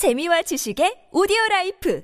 재미와 지식의 오디오 life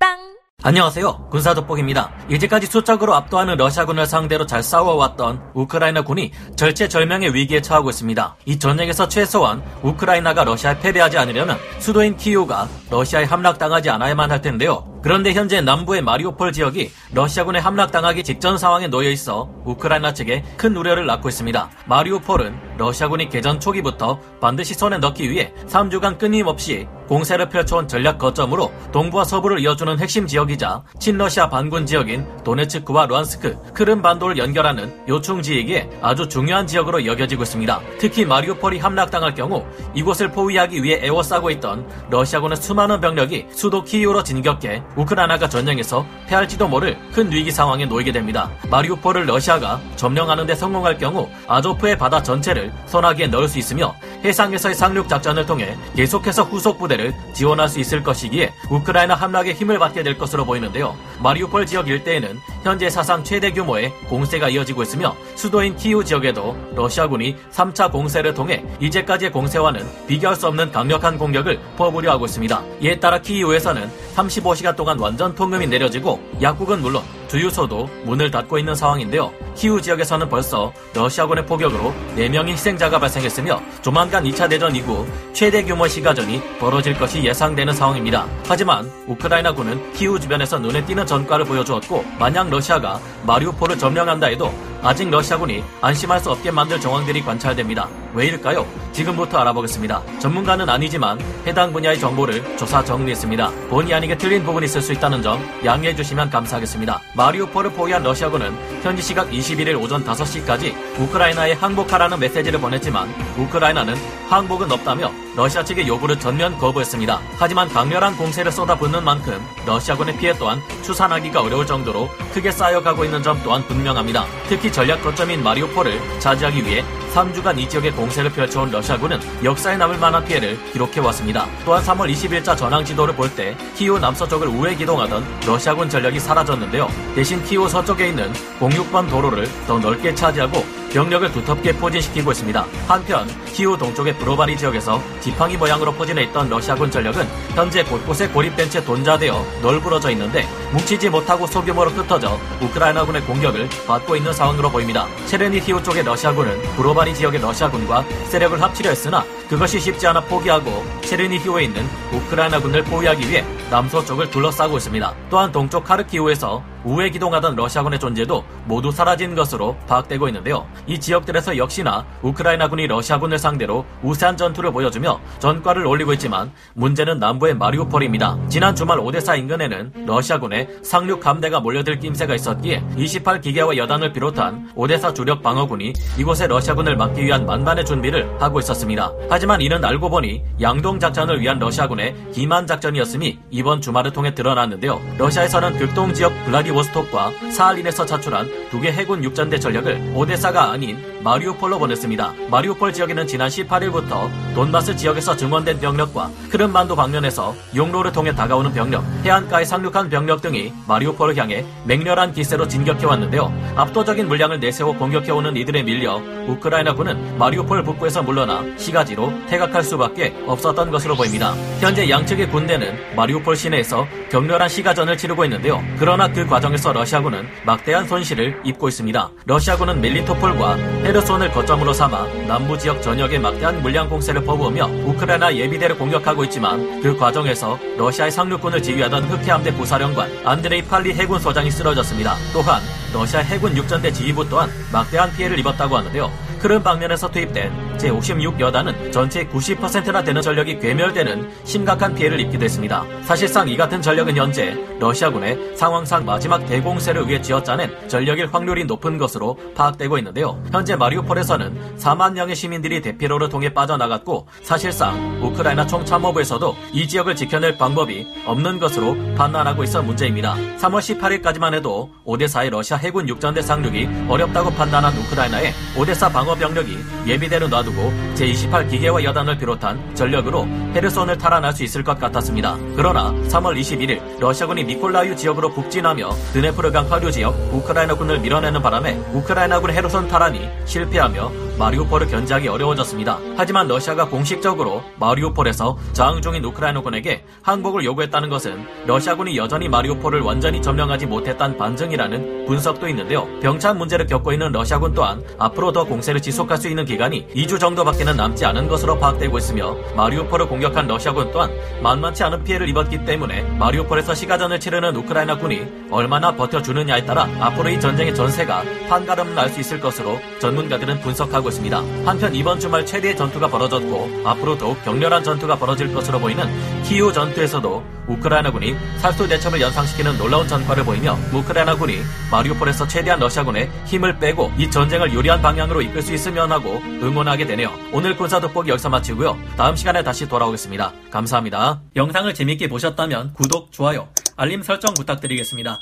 팟빵 안녕하세요. 군사 돋보기입니다. 이제까지 수적으로 압도하는 러시아군을 상대로 잘 싸워왔던 우크라이나 군이 절체절명의 위기에 처하고 있습니다. 이 전쟁에서 최소한 우크라이나가 러시아에 패배하지 않으려면 수도인 키이우가 러시아에 함락당하지 않아야만 할 텐데요. 그런데 현재 남부의 마리오폴 지역이 러시아군에 함락당하기 직전 상황에 놓여 있어 우크라이나 측에 큰 우려를 낳고 있습니다. 마리오폴은 러시아군이 개전 초기부터 반드시 손에 넣기 위해 3주간 끊임없이 공세를 펼쳐온 전략 거점으로 동부와 서부를 이어주는 핵심 지역이자 친러시아 반군 지역인 도네츠크와 루안스크, 크름 반도를 연결하는 요충 지역에 아주 중요한 지역으로 여겨지고 있습니다. 특히 마리오폴이 함락당할 경우 이곳을 포위하기 위해 애워싸고 있던 러시아군의 수많은 병력이 수도 키이우로 진격해 우크라이나가 전쟁에서 패할지도 모를 큰 위기 상황에 놓이게 됩니다. 마리우폴을 러시아가 점령하는 데 성공할 경우 아조프의 바다 전체를 소나기에 넣을 수 있으며 해상에서의 상륙 작전을 통해 계속해서 후속 부대 를 지원할 수 있을 것이기에 우크라이나 함락에 힘을 받게 될 것으로 보이는데요. 마리우폴 지역 일대에는 현재 사상 최대 규모의 공세가 이어지고 있으며 수도인 키우 지역에도 러시아군이 3차 공세를 통해 이제까지의 공세와는 비교할 수 없는 강력한 공격을 퍼부려 하고 있습니다. 이에 따라 키우에서는 35시간 동안 완전 통금이 내려지고 약국은 물론 주유소도 문을 닫고 있는 상황인데요. 키우 지역에서는 벌써 러시아군의 포격으로 4명의 희생자가 발생했으며 조만간 2차 대전 이후 최대 규모 시가전이 벌어질 것이 예상되는 상황입니다. 하지만 우크라이나군은 키우 주변에서 눈에 띄는 전과를 보여주었고 만약 러시아가 마리우폴을 점령한다 해도 아직 러시아군이 안심할 수 없게 만들 정황들이 관찰됩니다. 왜일까요? 지금부터 알아보겠습니다. 전문가는 아니지만 해당 분야의 정보를 조사 정리했습니다. 본의 아니게 틀린 부분이 있을 수 있다는 점 양해해 주시면 감사하겠습니다. 마리우폴을 포위한 러시아군은 현지 시각 21일 오전 5시까지 우크라이나에 항복하라는 메시지를 보냈지만 우크라이나는 항복은 없다며 러시아 측의 요구를 전면 거부했습니다. 하지만 강렬한 공세를 쏟아붓는 만큼 러시아군의 피해 또한 추산하기가 어려울 정도로 크게 쌓여가고 있는 점 또한 분명합니다. 특히 전략 거점인 마리오폴을 차지하기 위해 3주간 이 지역에 공세를 펼쳐온 러시아군은 역사에 남을 만한 피해를 기록해왔습니다. 또한 3월 20일자 전황 지도를 볼 때 키우 남서쪽을 우회 기동하던 러시아군 전력이 사라졌는데요. 대신 키우 서쪽에 있는 06번 도로를 더 넓게 차지하고 병력을 두텁게 포진시키고 있습니다. 한편 키우 동쪽의 브로바리 지역에서 지팡이 모양으로 포진해 있던 러시아군 전력은 현재 곳곳에 고립된 채 돈좌되어 널브러져 있는데 뭉치지 못하고 소규모로 흩어져 우크라이나군의 공격을 받고 있는 상황으로 보입니다. 체르니히우 쪽의 러시아군은 브로바리 지역의 러시아군과 세력을 합치려 했으나 그것이 쉽지 않아 포기하고 체르니히우에 있는 우크라이나군을 포위하기 위해 남서쪽을 둘러싸고 있습니다. 또한 동쪽 카르키우에서 우회 기동하던 러시아군의 존재도 모두 사라진 것으로 파악되고 있는데요. 이 지역들에서 역시나 우크라이나군이 러시아군을 상대로 우세한 전투를 보여주며 전과를 올리고 있지만 문제는 남부의 마리우폴입니다. 지난 주말 오데사 인근에는 러시아군의 상륙 함대가 몰려들 낌새가 있었기에 28기계와 여단을 비롯한 오데사 주력 방어군이 이곳에 러시아군을 막기 위한 만반의 준비를 하고 있었습니다. 하지만 이는 알고 보니 양동 작전을 위한 러시아군의 기만 작전이었음이 이번 주말을 통해 드러났는데요. 러시아에서는 극동 지역 블라디보스톡과 사할린에서 차출한 두 개 해군 육전대 전력을 오데사가 아닌 마리우폴로 보냈습니다. 마리우폴 지역에는 지난 18일부터 돈바스 지역에서 증원된 병력과 크름반도 방면에서 용로를 통해 다가오는 병력, 해안가에 상륙한 병력 등이 마리우폴을 향해 맹렬한 기세로 진격해왔는데요. 압도적인 물량을 내세워 공격해오는 이들에 밀려 우크라이나군은 마리우폴 북부에서 물러나 시가지로 퇴각할 수밖에 없었던 것으로 보입니다. 현재 양측의 군대는 마리우폴 시내에서 격렬한 시가전을 치르고 있는데요. 그러나 그 과정에서 러시아군은 막대한 손실을 입고 있습니다. 러시아군은 멜리토폴과 헤르손을 거점으로 삼아 남부 지역 전역에 막대한 물량 공세를 퍼부으며 우크라이나 예비대를 공격하고 있지만 그 과정에서 러시아의 상륙군을 지휘하던 흑해함대 부사령관 안드레이 팔리 해군 소장이 쓰러졌습니다. 또한 러시아 해군 육전대 지휘부 또한 막대한 피해를 입었다고 하는데요. 크름 방면에서 투입된 제56 여단은 전체 90%나 되는 전력이 괴멸되는 심각한 피해를 입기도 했습니다. 사실상 이 같은 전력은 현재 러시아군의 상황상 마지막 대공세를 위해 쥐어짜낸 전력일 확률이 높은 것으로 파악되고 있는데요. 현재 마리우폴에서는 4만 명의 시민들이 대피로를 통해 빠져나갔고 사실상 우크라이나 총참모부에서도 이 지역을 지켜낼 방법이 없는 것으로 판단하고 있어 문제입니다. 3월 18일까지만 해도 오데사의 러시아 해군 육전대 상륙이 어렵다고 판단한 우크라이나의 오데사 방어 병력이 예비대로 놔두고 제28 기계화 여단을 비롯한 전력으로 헤르손을 탈환할 수 있을 것 같았습니다. 그러나 3월 21일 러시아군이 미콜라유 지역으로 북진하며 드네프르강 하류 지역 우크라이나군을 밀어내는 바람에 우크라이나군 헤르손 탈환이 실패하며 마리우폴을 견제하기 어려워졌습니다. 하지만 러시아가 공식적으로 마리우폴에서 저항 중인 우크라이나군에게 항복을 요구했다는 것은 러시아군이 여전히 마리우폴을 완전히 점령하지 못했다는 반증이라는 분석도 있는데요. 병참 문제를 겪고 있는 러시아군 또한 앞으로 더 공세를 지속할 수 있는 기간이 2주 정도밖에는 남지 않은 것으로 파악되고 있으며 마리우폴을 공격한 러시아군 또한 만만치 않은 피해를 입었기 때문에 마리우폴에서 시가전을 치르는 우크라이나 군이 얼마나 버텨주느냐에 따라 앞으로 이 전쟁의 전세가 판가름 날 수 있을 것으로 전문가들은 분석하 고 있습니다. 한편 이번 주말 최대의 전투가 벌어졌고 앞으로 더욱 격렬한 전투가 벌어질 것으로 보이는 키우 전투에서도 우크라이나군이 살수 대첩을 연상시키는 놀라운 전과를 보이며 우크라이나군이 마리우폴에서 최대한 러시아군의 힘을 빼고 이 전쟁을 유리한 방향으로 이끌 수 있으면 하고 응원하게 되네요. 오늘 군사 돋보기 여기서 마치고요. 다음 시간에 다시 돌아오겠습니다. 감사합니다. 영상을 재밌게 보셨다면 구독, 좋아요, 알림 설정 부탁드리겠습니다.